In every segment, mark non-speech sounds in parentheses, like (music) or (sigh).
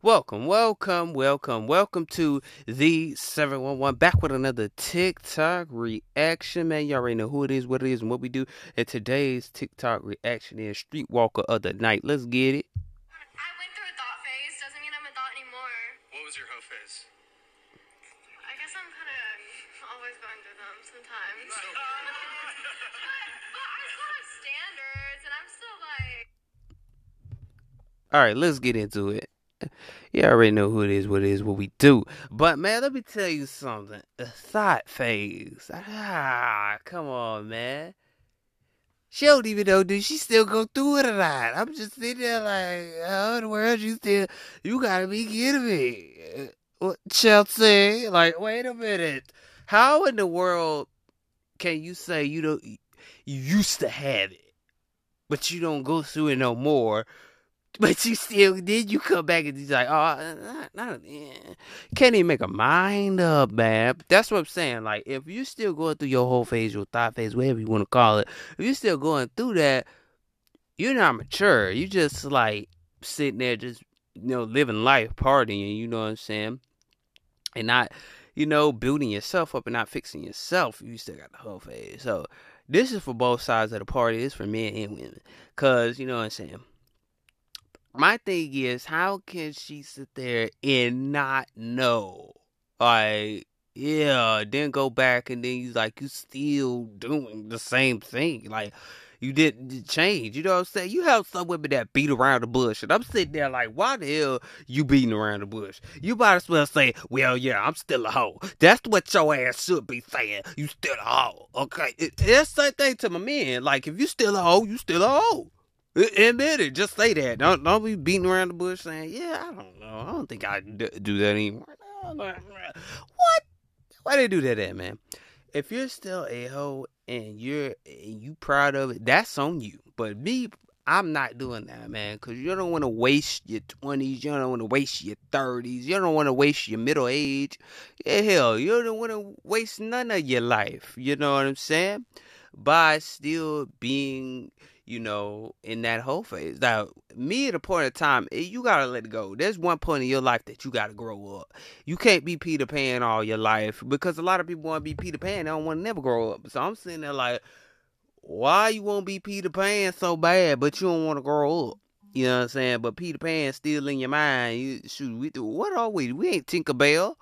Welcome, welcome, welcome, welcome to the 711 back with another TikTok reaction. Man, Y'all already know who it is, what it is, and what we do. And today's TikTok reaction is Streetwalker of the Night. Let's get it. I went through a thot phase. Doesn't mean I'm a thot anymore. What was your hoe phase? I guess I'm kind of always going through them sometimes. but, but I still have standards, and I'm still like. All right, let's get into it. You already know who it is, what it is, what we do. But man, let me tell you something. The thot phase. Ah, come on, man. She don't even know do she still go through it or not. I'm just sitting there like, how in the world you still you gotta be kidding me. What Chelsea? Like, wait a minute. How in the world can you say you don't you used to have it, but you don't go through it no more? (laughs) But you still then you come back and you're like, oh, not, not, eh. can't even make a mind up, man. That's what I'm saying. Like, if you're still going through your whole phase, your thot phase, whatever you want to call it, if you're still going through that, you're not mature. You just like sitting there, just you know, living life, partying. You know what I'm saying? And not, you know, building yourself up and not fixing yourself. You still got the whole phase. So this is for both sides of the party. It's for men and women. Cause you know what I'm saying my thing is, how can she sit there and not know? Like, yeah, then go back and then you like you still doing the same thing. Like you didn't change. You know what I'm saying? You have some women that beat around the bush, and I'm sitting there like, why the hell you beating around the bush? You might as well say, well, yeah, I'm still a hoe. That's what your ass should be saying. You still a hoe, okay? It, it's the same thing to my men. Like, if you still a hoe, you still a hoe. Admit it. Just say that. Don't don't be beating around the bush saying, "Yeah, I don't know. I don't think I d- do that anymore." What? Why they do that, at, man? If you're still a hoe and you're and you proud of it, that's on you. But me, I'm not doing that, man, because you don't want to waste your 20s. You don't want to waste your 30s. You don't want to waste your middle age. Yeah, hell, you don't want to waste none of your life. You know what I'm saying? By still being you know, in that whole phase. Now, me at a point of time, you gotta let it go. There's one point in your life that you gotta grow up. You can't be Peter Pan all your life because a lot of people want to be Peter Pan. They don't want to never grow up. So I'm sitting there like, why you want to be Peter Pan so bad, but you don't want to grow up? You know what I'm saying? But Peter Pan still in your mind. You shoot, we what are we? We ain't Tinkerbell.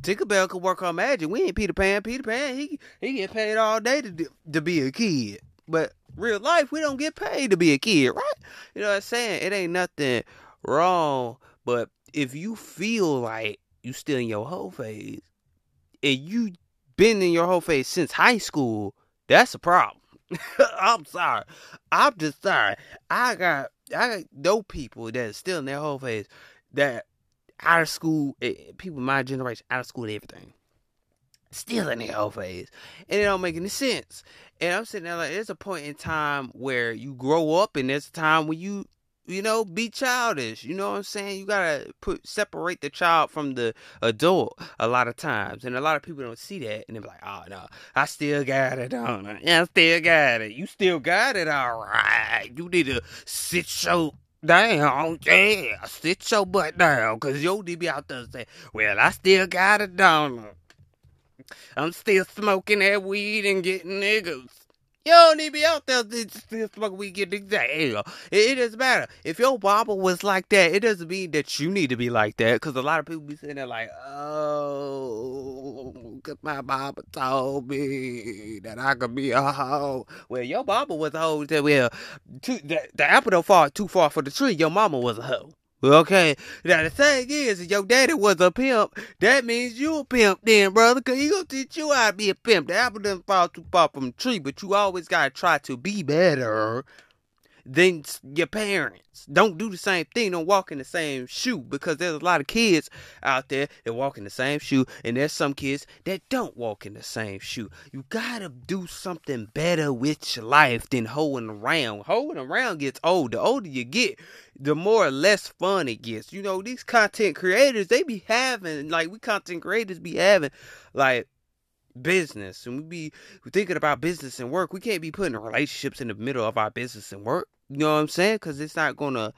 Tinkerbell could work on magic. We ain't Peter Pan. Peter Pan, he he get paid all day to to be a kid. But real life, we don't get paid to be a kid, right? You know what I'm saying? It ain't nothing wrong. But if you feel like you still in your whole phase and you been in your whole phase since high school, that's a problem. (laughs) I'm sorry. I'm just sorry. I got I know people that are still in their whole phase that out of school, eh, people my generation out of school and everything still in their whole phase. And it don't make any sense. And I'm sitting there like, there's a point in time where you grow up, and there's a time when you, you know, be childish. You know what I'm saying? You gotta put separate the child from the adult a lot of times, and a lot of people don't see that, and they're like, "Oh no, I still got it, don't I? Yeah, I still got it. You still got it, all right. You need to sit your down, yeah, sit your butt down, cause your be out there saying, "Well, I still got it, I?" I'm still smoking that weed and getting niggas. You don't need to be out there still smoking weed, getting niggas. It, it doesn't matter. If your mama was like that, it doesn't mean that you need to be like that. Because a lot of people be sitting there like, oh, because my mama told me that I could be a hoe. Well, your mama was a hoe. Well, too, the, the apple don't fall too far for the tree. Your mama was a hoe. Okay, now the thing is, if your daddy was a pimp, that means you a pimp then, brother, cause he gonna teach you how to be a pimp. The apple doesn't fall too far from the tree, but you always gotta try to be better than your parents. Don't do the same thing. Don't walk in the same shoe because there's a lot of kids out there that walk in the same shoe, and there's some kids that don't walk in the same shoe. You gotta do something better with your life than holding around. Holding around gets old. The older you get, the more or less fun it gets. You know, these content creators, they be having, like, we content creators be having, like, business and we be thinking about business and work. We can't be putting relationships in the middle of our business and work. You know what I'm saying? Because it's not gonna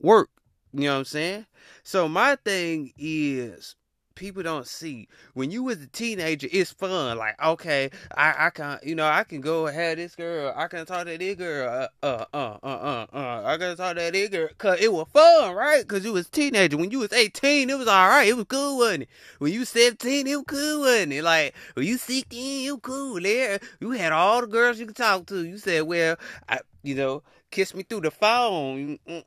work. You know what I'm saying? So my thing is people don't see. When you was a teenager it's fun. Like okay i i can you know i can go have this girl. I can talk to this girl. Uh uh uh uh uh, uh. I can talk to this girl. Cause it was fun right? Cause you was a teenager. When you was 18 it was all right. It was cool wasn't it? When you was 17 it was cool wasn't it? Like when you 16 it was cool. There you had all the girls you could talk to. You said well i you know kiss me through the phone. Mm, I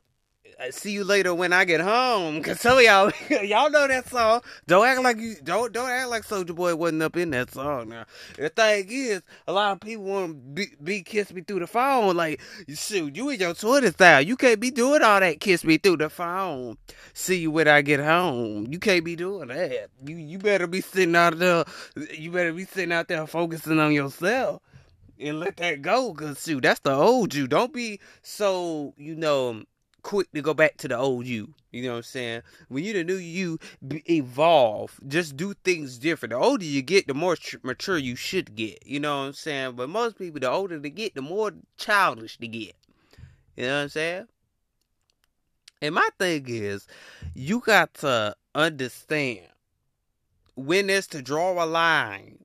Uh, see you later when I get home. Cause some of y'all, (laughs) y'all know that song. Don't act like you don't don't act like Soulja Boy wasn't up in that song. Now the thing is, a lot of people want to be, be kiss me through the phone. Like shoot, you in your Twitter style. You can't be doing all that kiss me through the phone. See you when I get home. You can't be doing that. You you better be sitting out there. You better be sitting out there focusing on yourself and let that go. Cause shoot, that's the old you. Don't be so you know quick to go back to the old you. You know what I'm saying? When you're the new you, evolve. Just do things different. The older you get, the more tr- mature you should get. You know what I'm saying? But most people, the older they get, the more childish they get. You know what I'm saying? And my thing is, you got to understand when it's to draw a line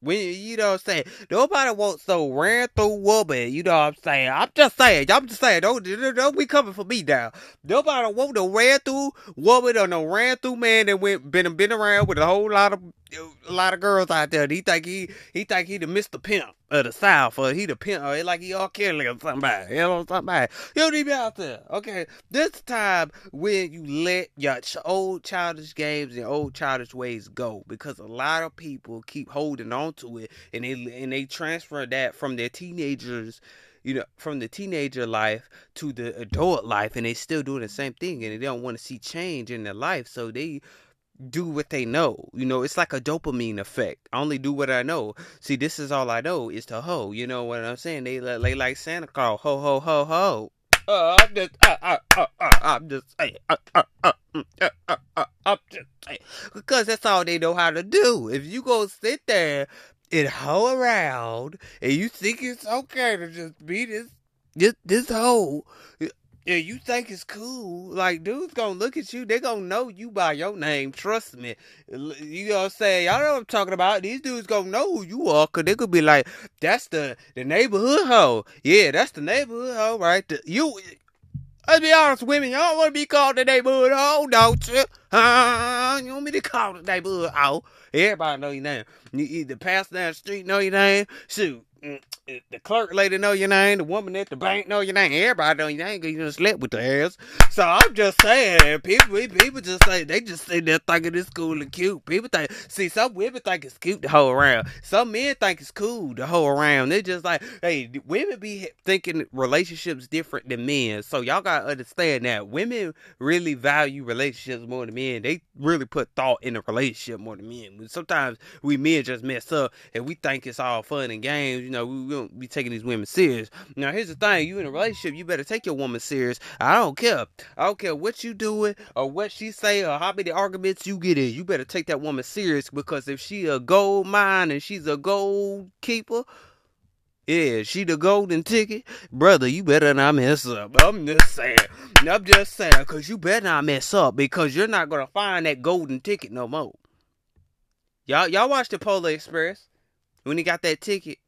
when you know what I'm saying, nobody wants no ran through woman. You know what I'm saying. I'm just saying. I'm just saying. Don't don't be coming for me now. Nobody want no ran through woman or no ran through man that went been been around with a whole lot of a lot of girls out there. He think he he think he the Mr. Pimp of the South, or he the pimp, or he like he R. Kelly or somebody. You know somebody. You don't out there. Okay, this time when you let your old childish games and old childish ways go, because a lot of people keep holding on to it, and they and they transfer that from their teenagers you know, from the teenager life to the adult life, and they still doing the same thing, and they don't want to see change in their life, so they do what they know. You know, it's like a dopamine effect. I only do what I know. See, this is all I know is to ho. You know what I'm saying? They they like Santa Claus. Ho ho ho ho. Uh, I'm just, uh, uh, uh, uh, I'm just uh, uh, uh, I'm just because that's all they know how to do. If you go sit there and hoe around, and you think it's okay to just be this, this, this hoe, yeah, you think it's cool. Like, dudes gonna look at you, they gonna know you by your name. Trust me. You know what I'm saying? Y'all know what I'm talking about. These dudes gonna know who you are, cause they could be like, that's the, the neighborhood hoe. Yeah, that's the neighborhood hoe, right? The, you, let's be honest, women, y'all wanna be called the neighborhood hoe, don't you? (laughs) Uh, you want me to call the neighborhood hoe? Everybody know your name. You either pass down the street know your name. Shoot, mm, the clerk lady know your name, the woman at the bank know your name, everybody know your name you just slept with the ass. So I'm just saying, people people just say they just say they're thinking it's cool and cute. People think see some women think it's cute to hoe around. Some men think it's cool to hoe around. They're just like, hey, women be thinking relationships different than men. So y'all gotta understand that women really value relationships more than men. They really put thought in a relationship more than men. Sometimes we men just mess up and we think it's all fun and games. You know, we, we don't be taking these women serious. Now, here's the thing: you in a relationship, you better take your woman serious. I don't care. I don't care what you doing or what she say or how many arguments you get in. You better take that woman serious because if she a gold mine and she's a gold keeper. Yeah, she the golden ticket. Brother, you better not mess up. I'm just saying. I'm just saying, because you better not mess up because you're not going to find that golden ticket no more. Y'all, y'all watch the Polar Express when he got that ticket.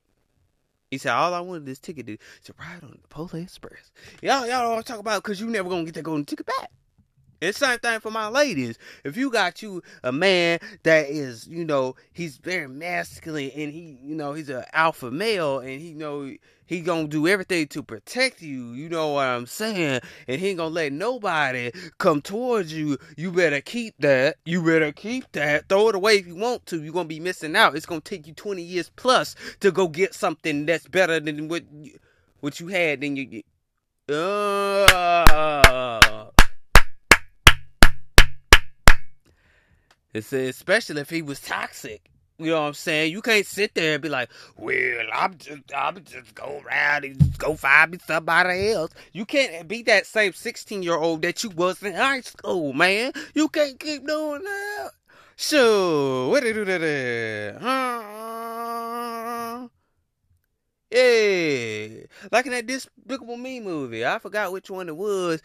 He said, all I wanted this ticket to, to ride on the Polar Express. Y'all, y'all don't talk about because you never gonna get that golden ticket back. It's same thing for my ladies. If you got you a man that is, you know, he's very masculine and he, you know, he's an alpha male and he know he gonna do everything to protect you. You know what I'm saying? And he ain't gonna let nobody come towards you. You better keep that. You better keep that. Throw it away if you want to. You're gonna be missing out. It's gonna take you 20 years plus to go get something that's better than what you, what you had. Then you. Uh, It's especially if he was toxic. You know what I'm saying? You can't sit there and be like, "Well, I'm just, I'm just go around and just go find me somebody else." You can't be that same 16 year old that you was in high school, man. You can't keep doing that. So, what they do that? Huh? Yeah, like in that Despicable Me movie. I forgot which one it was.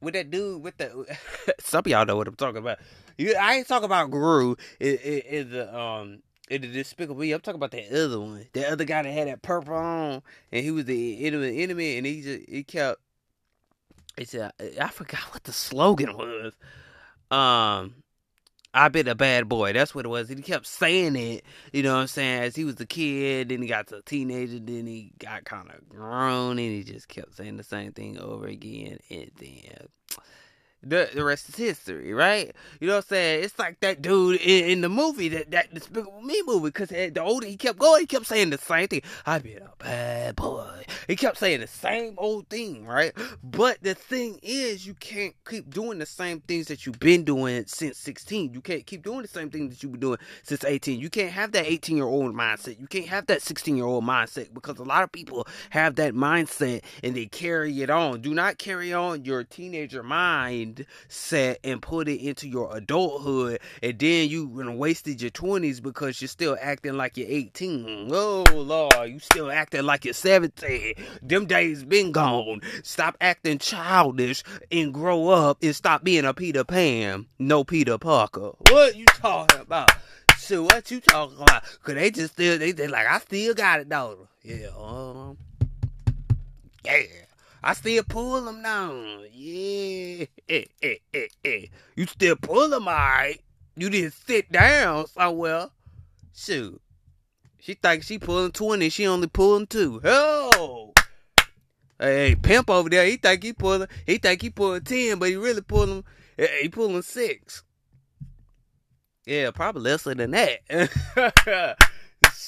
With that dude with the (laughs) some of y'all know what I'm talking about. You, I ain't talking about Gru in, in the um in the Despicable Me. I'm talking about that other one, the other guy that had that purple on, and he was the enemy, enemy and he just he kept. It's said, I forgot what the slogan was. Um, I've been a bad boy. That's what it was. He kept saying it, you know what I'm saying, as he was a kid, then he got to a teenager, then he got kind of grown, and he just kept saying the same thing over again. And then the the rest is history, right? You know what I'm saying? It's like that dude in, in the movie, that that Despicable Me movie, because the older he kept going, he kept saying the same thing. I've been a bad boy. He kept saying the same old thing, right? But the thing is, you can't keep doing the same things that you've been doing since 16. You can't keep doing the same things that you've been doing since 18. You can't have that 18 year old mindset. You can't have that 16 year old mindset because a lot of people have that mindset and they carry it on. Do not carry on your teenager mind set and put it into your adulthood, and then you wasted your 20s because you're still acting like you're 18. Oh, Lord, you still acting like you're 17. Them days been gone. Stop acting childish and grow up and stop being a Peter Pan, no Peter Parker. What you talking about? So what you talking about? Cause they just still they they like I still got it though. Yeah, um, yeah. I still pull them down. Yeah. Eh, eh, eh, eh. You still pull them, all right. You didn't sit down somewhere. Shoot. She think she pulling 20, she only pulling two. Oh! Hey, pimp over there, he think he pulling, he think he pulling 10, but he really pulling, he pulling six. Yeah, probably lesser than that. (laughs)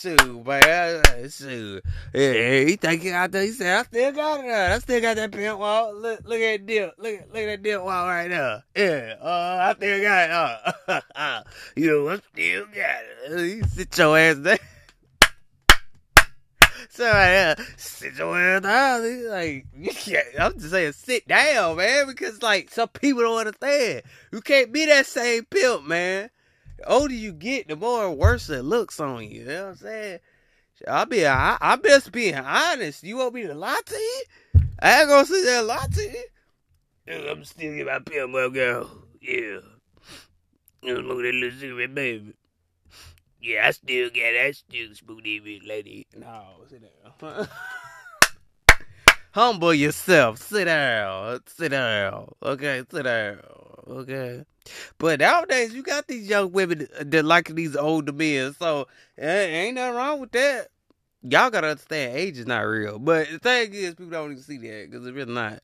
Shoot, man. Shoot. Yeah, he think he out there. He said, I still got it. I still got that pimp wall. Look, look at that dip. Look, look at that dip wall right there. Yeah, uh, I still got it. Uh, (laughs) you know, I still got it. You sit your ass there. So right sit your ass down. Like, I'm just saying, sit down, man, because like some people don't understand. You can't be that same pimp, man older you get, the more worse it looks on you. You know what I'm saying? I'll be, I, I best being honest. You want me to lie to you? I ain't gonna sit there and lie to you. I'm still getting my pill, my girl. Yeah. Look at that little cigarette, baby. Yeah, I still got that still spooky lady. No, sit down. (laughs) Humble yourself. Sit down. Sit down. Okay, sit down. Okay. But nowadays, you got these young women that like these older men, so ain't nothing wrong with that. Y'all gotta understand, age is not real. But the thing is, people don't even see that because it's really not.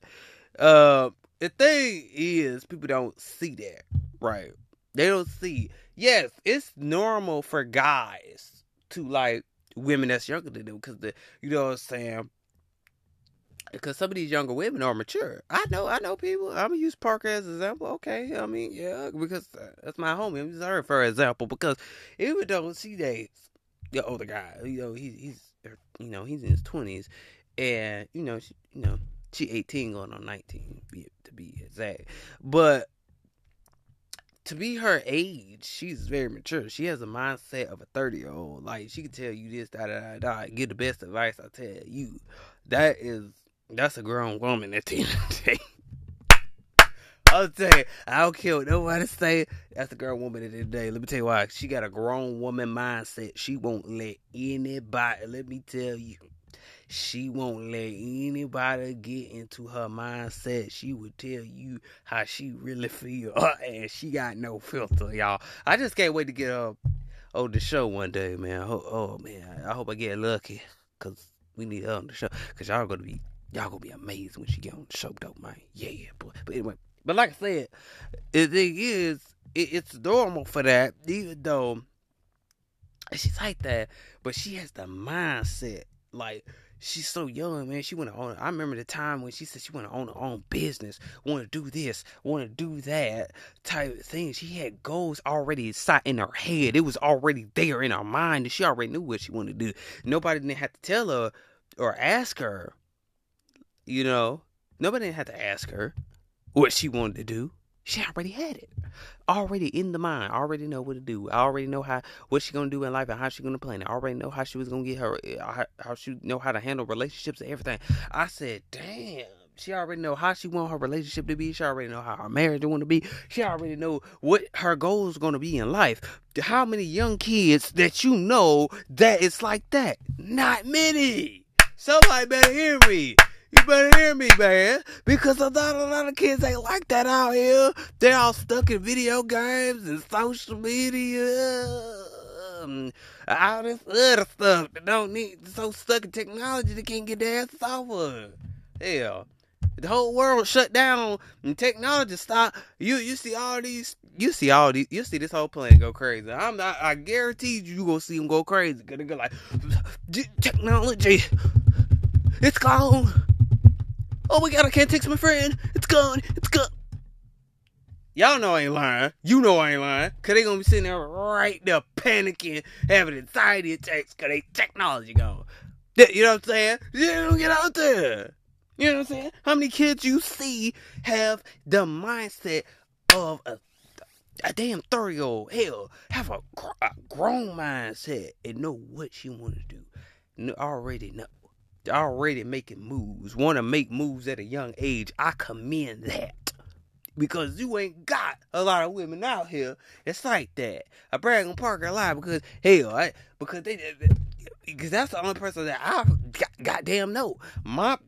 Uh, the thing is, people don't see that, right? They don't see. Yes, it's normal for guys to like women that's younger than them because the, you know what I'm saying because some of these younger women are mature. I know, I know people. I'm gonna use Parker as an example. Okay, I mean, yeah, because that's my homie. I'm using her for example because even though she dates the older guy, you know, he, he's er, you know he's in his twenties, and you know, she, you know, she 18 going on 19 to be exact, but. To be her age, she's very mature. She has a mindset of a 30 year old. Like, she can tell you this, da da da da. Give the best advice I tell you. That is that's a grown woman at the end of the day. I'll tell you, I don't care what nobody say. That's a grown woman at the end of the day. Let me tell you why. She got a grown woman mindset. She won't let anybody, let me tell you, she won't let anybody get into her mindset. She would tell you how she really feel. (laughs) and she got no filter, y'all. I just can't wait to get up on the show one day, man. Oh, oh man. I hope I get lucky. Because we need her on the show. Because y'all to be Y'all gonna be amazed when she get on the show, man. Yeah, boy. But anyway, but like I said, the thing is, it, it's normal for that, even though she's like that, but she has the mindset. Like, she's so young, man. She want to own. I remember the time when she said she want to own her own business, want to do this, want to do that type of thing. She had goals already in her head. It was already there in her mind, and she already knew what she wanted to do. Nobody didn't have to tell her or ask her you know, nobody had to ask her what she wanted to do. She already had it, already in the mind. Already know what to do. I already know how what she gonna do in life and how she gonna plan it. I already know how she was gonna get her uh, how, how she know how to handle relationships and everything. I said, damn, She already know how she want her relationship to be. She already know how her marriage want to be. She already know what her goals going to be in life. How many young kids that you know that it's like that? Not many. Somebody better hear me. You better hear me, man. Because a lot, a lot of kids ain't like that out here. They're all stuck in video games and social media. Um, all this other stuff that don't need so stuck in technology they can't get their asses off of. Hell. The whole world shut down and technology stopped. You you see all these you see all these you see this whole planet go crazy. I'm not I guarantee you you gonna see them go crazy. Gonna go like technology. It's gone. Oh my god, I can't text my friend. It's gone. It's gone. Y'all know I ain't lying. You know I ain't lying. Cause they gonna be sitting there right there panicking, having anxiety attacks cause they technology gone. You know what I'm saying? They don't get out there. You know what I'm saying? How many kids you see have the mindset of a, a damn 30 year old? Hell, have a, a, grown mindset and know what she want to do. Already know. Already making moves. Want to make moves at a young age. I commend that. Because you ain't got a lot of women out here It's like that. I brag on Parker a lot because, hell, I, because they, because that's the only person that I got, goddamn know. My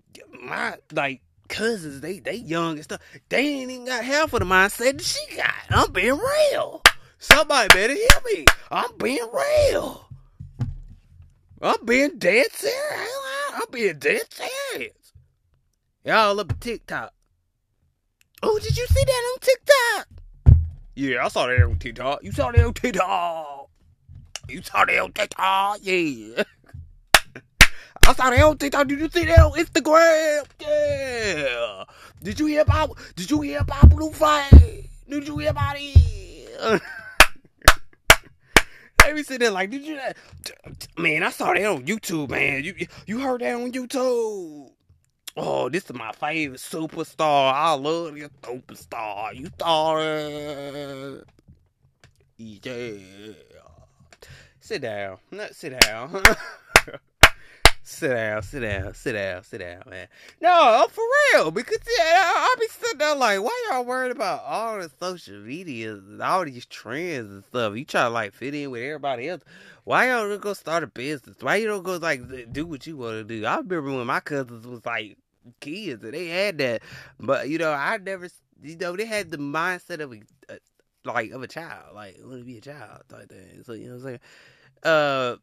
my like cousins, they they young and stuff. They ain't even got half of the mindset that she got. I'm being real. Somebody better hear me. I'm being real. I'm being dead serious. Being dead serious. Y'all up TikTok. Oh, did you see that on TikTok? Yeah, I saw that on TikTok. You saw that on TikTok. You saw that on TikTok, yeah. (laughs) I saw that on TikTok. Did you see that on Instagram? Yeah. Did you hear about? Did you hear about Blueface? Did you hear about it? (laughs) they sitting there like, did you? That man, I saw that on YouTube, man. You you heard that on YouTube? Oh, this is my favorite superstar. I love this superstar. You thought it? Yeah. Sit down. No, sit down. (laughs) sit down, sit down, sit down, sit down, man. No, for real. Because yeah, I'll be sitting there like, why y'all worried about all the social media and all these trends and stuff? You try to like fit in with everybody else. Why y'all don't go start a business? Why you don't go like do what you want to do? I remember when my cousins was like kids and they had that, but you know, I never, you know, they had the mindset of a, like of a child, like want to be a child type thing. So you know what I'm saying uh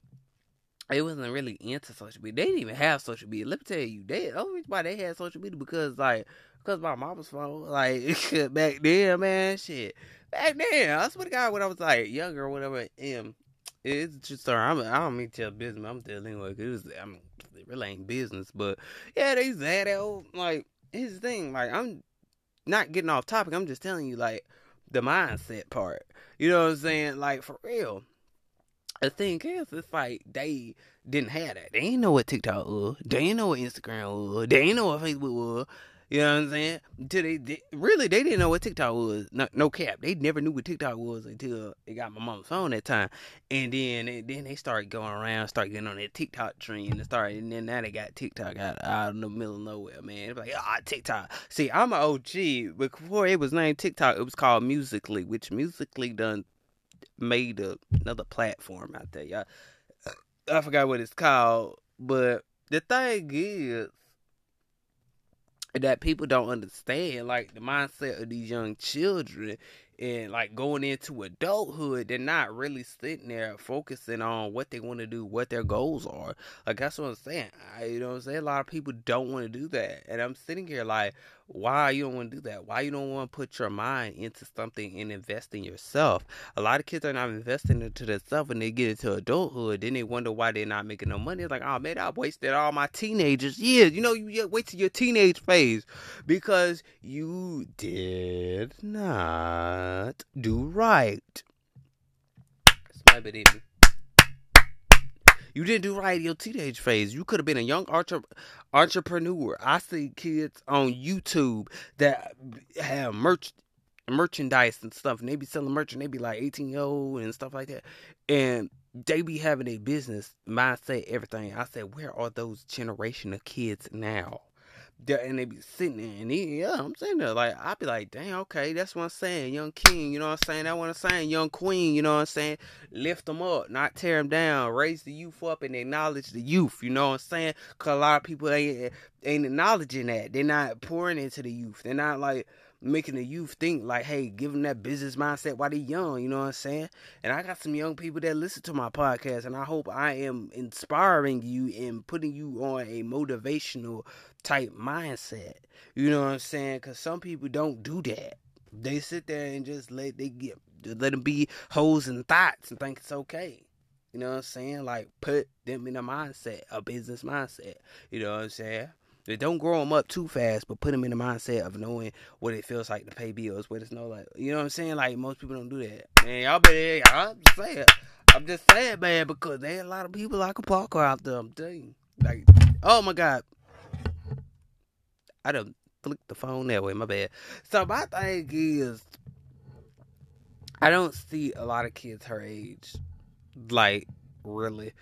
it wasn't really into social media. They didn't even have social media. Let me tell you, they the only reason why they had social media because like because my mama's phone. Like (laughs) back then, man, shit. Back then, I swear to God, when I was like younger or whatever, um, it's just sorry, I'm I don't mean to tell business. I'm telling anyway. Cause it was I mean, it really ain't business, but yeah, they used to that old like his thing. Like I'm not getting off topic. I'm just telling you like the mindset part. You know what I'm saying? Like for real the thing is, it's like they didn't have that. They didn't know what TikTok was. They didn't know what Instagram was. They didn't know what Facebook was. You know what I'm saying? Until they, they really they didn't know what TikTok was. No, no, cap. They never knew what TikTok was until they got my mom's phone that time. And then then they started going around, start getting on that TikTok trend, and started. And then now they got TikTok out, out in the middle of nowhere, man. Like ah TikTok. See, I'm an OG, but before it was named TikTok, it was called Musical.ly, which Musical.ly done made a, another platform out there, y'all. I forgot what it's called, but the thing is that people don't understand, like the mindset of these young children and like going into adulthood, they're not really sitting there focusing on what they want to do, what their goals are. Like that's what I'm saying. I, you know what I'm saying? A lot of people don't want to do that, and I'm sitting here like, why you don't want to do that? Why you don't want to put your mind into something and invest in yourself? A lot of kids are not investing into themselves when they get into adulthood. Then they wonder why they're not making no money. It's like, oh man, I wasted all my teenagers years. You know, you wait till your teenage phase because you did not do right. You didn't do right in your teenage phase. You could have been a young entre- entrepreneur. I see kids on YouTube that have merch merchandise and stuff, and they be selling merch, and they be like 18 year old and stuff like that, and they be having a business mindset, everything. I said, where are those generation of kids now? And they be sitting there, and he, yeah, I'm sitting there like I be like, dang, okay, that's what I'm saying, young king, you know what I'm saying? That's what I'm saying, young queen, you know what I'm saying? Lift them up, not tear them down, raise the youth up, and acknowledge the youth, you know what I'm saying? Cause a lot of people ain't ain't acknowledging that, they're not pouring into the youth, they're not like making the youth think like, hey, give them that business mindset while they're young, you know what I'm saying? And I got some young people that listen to my podcast, and I hope I am inspiring you and putting you on a motivational type mindset. You know what I'm saying? Because some people don't do that. They sit there and just let they get let them be hoes and thots and think it's okay. You know what I'm saying? Like put them in a mindset, a business mindset. You know what I'm saying? Don't grow them up too fast, but put them in the mindset of knowing what it feels like to pay bills. What it's no like, you know what I'm saying? Like most people don't do that. Man, y'all better. I'm just saying. I'm just saying, man, because there a lot of people like a Parker out there. I'm telling you. Like, oh my God, I done flicked the phone that way. My bad. So my thing is, I don't see a lot of kids her age, like really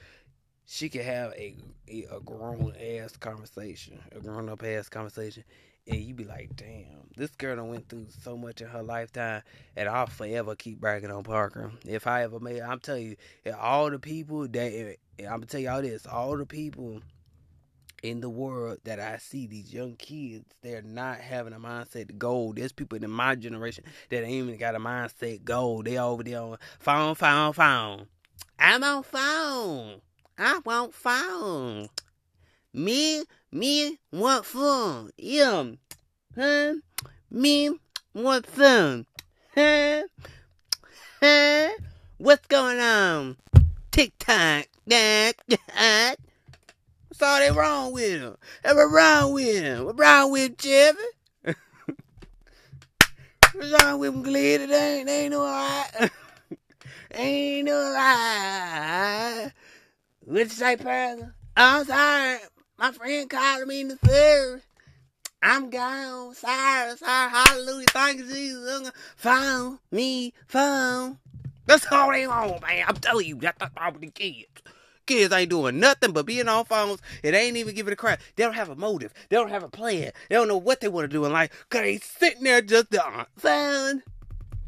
she could have a a, grown ass conversation, a grown up ass conversation, and you be like, damn, this girl done went through so much in her lifetime, and I'll forever keep bragging on Parker. If I ever made, I'm telling you, all the people that I'm gonna tell y'all this, all the people in the world that I see these young kids, they're not having a mindset goal. There's people in my generation that ain't even got a mindset goal. They over there on phone, phone, phone. I'm on phone. I want phone. Me, me want phone. Yeah. Huh? Me want phone. Huh? Huh? What's going on? TikTok. What's all that wrong with him? (laughs) What's wrong with him? What's wrong with Jeffy? What's wrong with him? It ain't, ain't no lie. (laughs) ain't no lie. What you say, Perla? Oh, I'm sorry. My friend called me in the service. I'm gone. Sorry, sorry. Hallelujah. Thank you, Jesus. Found me, found. That's all they want, man. I'm telling you, that's the problem with the kids. Kids ain't doing nothing but being on phones. It ain't even giving a crap. They don't have a motive. They don't have a plan. They don't know what they want to do in life. Cause they sitting there just on uh, phone,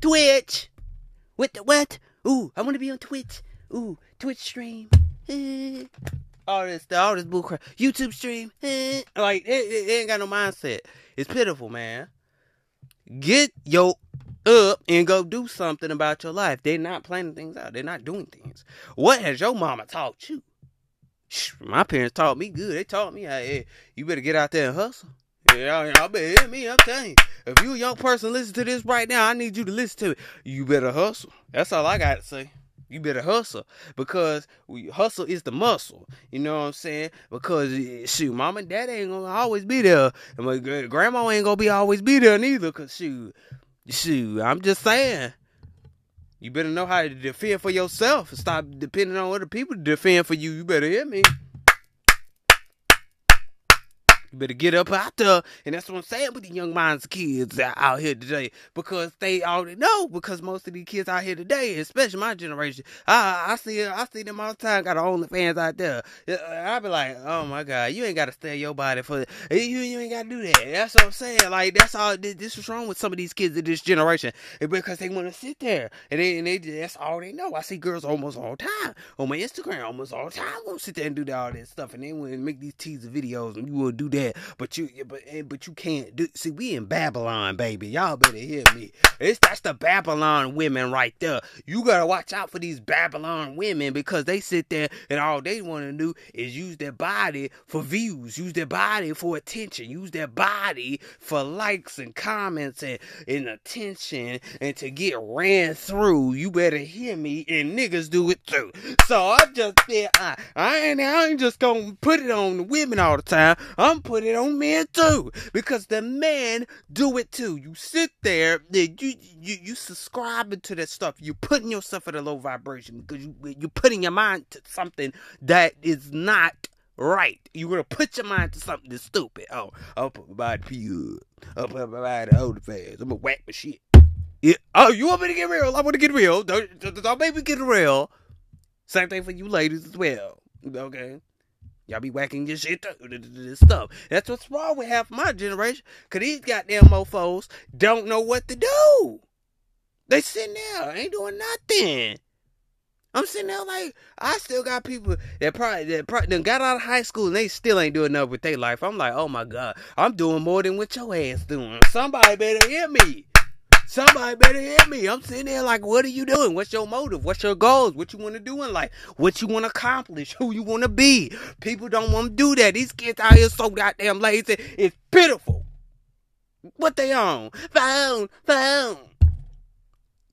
Twitch. With the what? Ooh, I want to be on Twitch. Ooh, Twitch stream. All this all this bullcrap. YouTube stream. (laughs) like it, it, it ain't got no mindset. It's pitiful, man. Get your up and go do something about your life. They're not planning things out. They're not doing things. What has your mama taught you? My parents taught me good. They taught me, hey, you better get out there and hustle. Yeah, I bet hear me. I'm telling you, if you a young person listen to this right now, I need you to listen to it. You better hustle. That's all I got to say. You better hustle because we, hustle is the muscle. You know what I'm saying? Because eh, shoot, mom and dad ain't gonna always be there, and my grandma ain't gonna be always be there neither. Cause shoot, shoot, I'm just saying. You better know how to defend for yourself and stop depending on other people to defend for you. You better hear me. Better get up out there. And that's what I'm saying with the young minds kids out here today. Because they already know. Because most of these kids out here today, especially my generation, I, I see I see them all the time, got OnlyFans out there. I be like, oh my God, you ain't got to stay your body for you, you ain't got to do that. That's what I'm saying. Like, that's all, this is wrong with some of these kids of this generation. Because they want to sit there. And, they, and they, that's all they know. I see girls almost all the time on my Instagram, almost all the time, want to sit there and do all that stuff. And they want to make these teaser videos and you will do that that. But you, but but you can't do. See, we in Babylon, baby. Y'all better hear me. It's that's the Babylon women right there. You gotta watch out for these Babylon women because they sit there and all they want to do is use their body for views, use their body for attention, use their body for likes and comments and, and attention and to get ran through. You better hear me, and niggas do it too. So I just said I, I ain't I ain't just gonna put it on the women all the time. I'm put it on men too because the men do it too. You sit there, you you you subscribing to that stuff. You're putting yourself at a low vibration because you you're putting your mind to something that is not right. You're gonna put your mind to something that's stupid. Oh, I'll put my body. I'll put my body hold fast. I'm gonna whack my shit. Yeah. Oh, you want me to get real? I want to get real. Don't, don't make me get real. Same thing for you ladies as well. Okay. Y'all be whacking your shit this stuff. That's what's wrong with half my generation. Cause these goddamn mofos don't know what to do. They sitting there, ain't doing nothing. I'm sitting there like I still got people that probably that probably got out of high school and they still ain't doing nothing with their life. I'm like, oh my god, I'm doing more than what your ass doing. Somebody better hear me. Somebody better hear me. I'm sitting there like, what are you doing? What's your motive? What's your goals? What you want to do in life? What you want to accomplish? Who you want to be? People don't want to do that. These kids out here so goddamn lazy. It's pitiful. What they on? Phone, phone.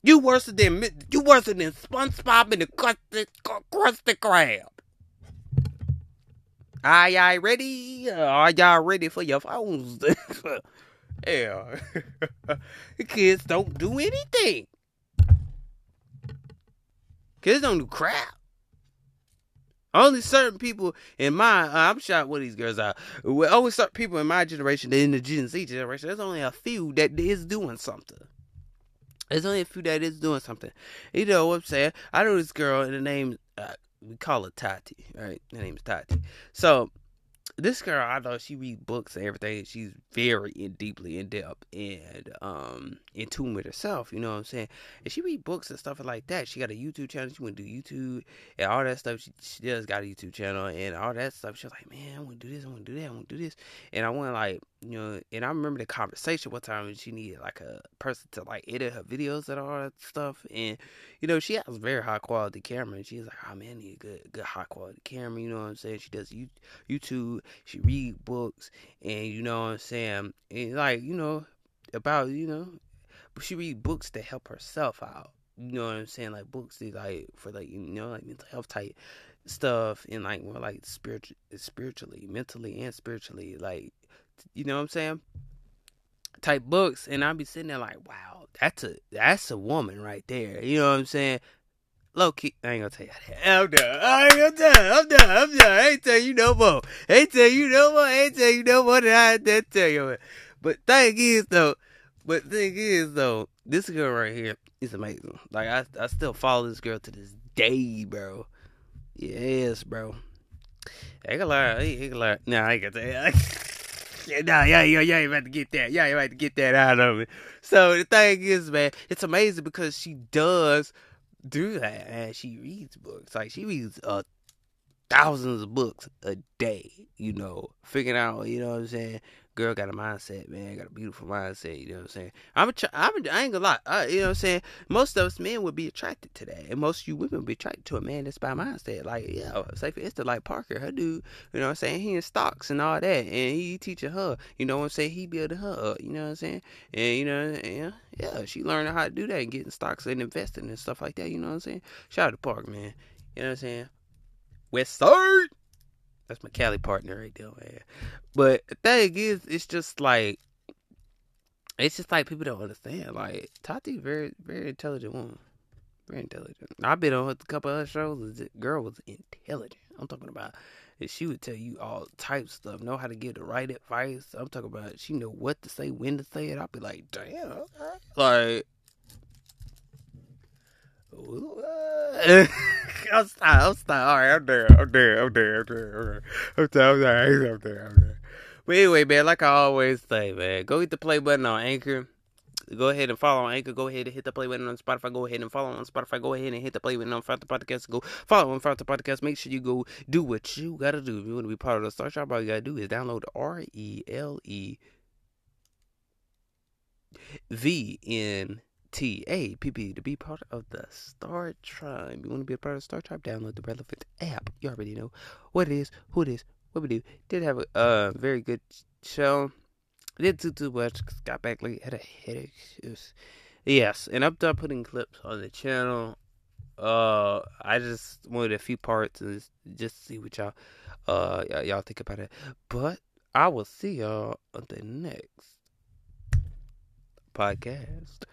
You worse than you worse than SpongeBob and the crusty, Krusty Krab. Are y'all ready? Are y'all ready for your phones? (laughs) (laughs) the kids don't do anything. Kids don't do crap. Only certain people in my, uh, I'm shocked what these girls are. Only certain people in my generation, in the Gen Z generation, there's only a few that is doing something. There's only a few that is doing something. You know what I'm saying? I know this girl, and the name, uh, we call her Tati, right? Her name is Tati. So, this girl, I know she read books and everything. She's very in deeply in depth and um in tune with herself. You know what I'm saying? And she read books and stuff like that. She got a YouTube channel. She went to do YouTube and all that stuff. She, she just got a YouTube channel and all that stuff. She was like, man, I want to do this. I want to do that. I want to do this. And I want like, you know. And I remember the conversation one time she needed like a person to like edit her videos and all that stuff. And you know, she has very high quality camera. And she's like, oh man, I need a good, good high quality camera. You know what I'm saying? She does YouTube she read books and you know what I'm saying and like you know about you know she read books to help herself out you know what I'm saying like books that like for like you know like mental health type stuff and like more like spiritual spiritually mentally and spiritually like you know what I'm saying type books. And I'd be sitting there like wow that's a that's a woman right there you know what I'm saying Low key, I ain't gonna tell you that. I'm done. I ain't gonna tell. I'm done. I'm done. I ain't tell you no more. I ain't tell you no more. I ain't tell you no more than I to tell you. But thing is though, but thing is though, this girl right here is amazing. Like I, I still follow this girl to this day, bro. Yes, bro. I ain't gonna lie. I ain't gonna lie. Nah, I ain't gonna tell you. (laughs) Nah, yeah, yeah, yeah, you about to get that. Yeah, you about to get that out of me. So the thing is, man, it's amazing because she does do that, and she reads books. Like she reads uh thousands of books a day. You know, figuring out. You know what I'm saying? Girl got a mindset, man. Got a beautiful mindset. You know what I'm saying? I'm a tr- I'm a, I ain't gonna lie. Uh, you know what I'm saying? Most of us men would be attracted to that, and most of you women would be attracted to a man that's by mindset. Like, yeah, say for instance, like Parker, her dude. You know what I'm saying? He in stocks and all that, and he teaching her. You know what I'm saying? He building her up. You know what I'm saying? And you know, yeah, yeah, she learning how to do that and getting stocks and investing and stuff like that. You know what I'm saying? Shout out to Parker, man. You know what I'm saying? West Side. That's my Cali partner right there, man. But the thing is, it's just like it's just like people don't understand. Like Tati, very very intelligent woman, very intelligent. I've been on a couple of other shows. The girl was intelligent. I'm talking about. And she would tell you all types of stuff, know how to give the right advice. I'm talking about she know what to say, when to say it. I'll be like, damn, okay. Like (laughs) ah. (laughs) I'm sorry. I'm sorry. I'm there. I'm there. I'm there. I'm there. I'm sorry. I'm there. I'm there. But anyway, man, like I always say, man, go hit the play button on Anchor. Go ahead and follow on Anchor. Go ahead and hit the play button on Spotify. Go ahead and follow on Spotify. Go ahead and hit the play button on Fountain Podcast. Go follow on Fountain Podcast. Make sure you go do what you gotta do. If you wanna be part of the Star Shop, all you gotta do is download R E L E V N. T A P P to be part of the Star Tribe. You want to be a part of the Star Tribe? Download the relevant app. You already know what it is, who it is, what we do. Did have a uh, very good show. Did too too much. Got back late. Had a headache. Was, yes, and I'm done putting clips on the channel. Uh, I just wanted a few parts and just see what y'all uh y'all think about it. But I will see y'all on the next podcast.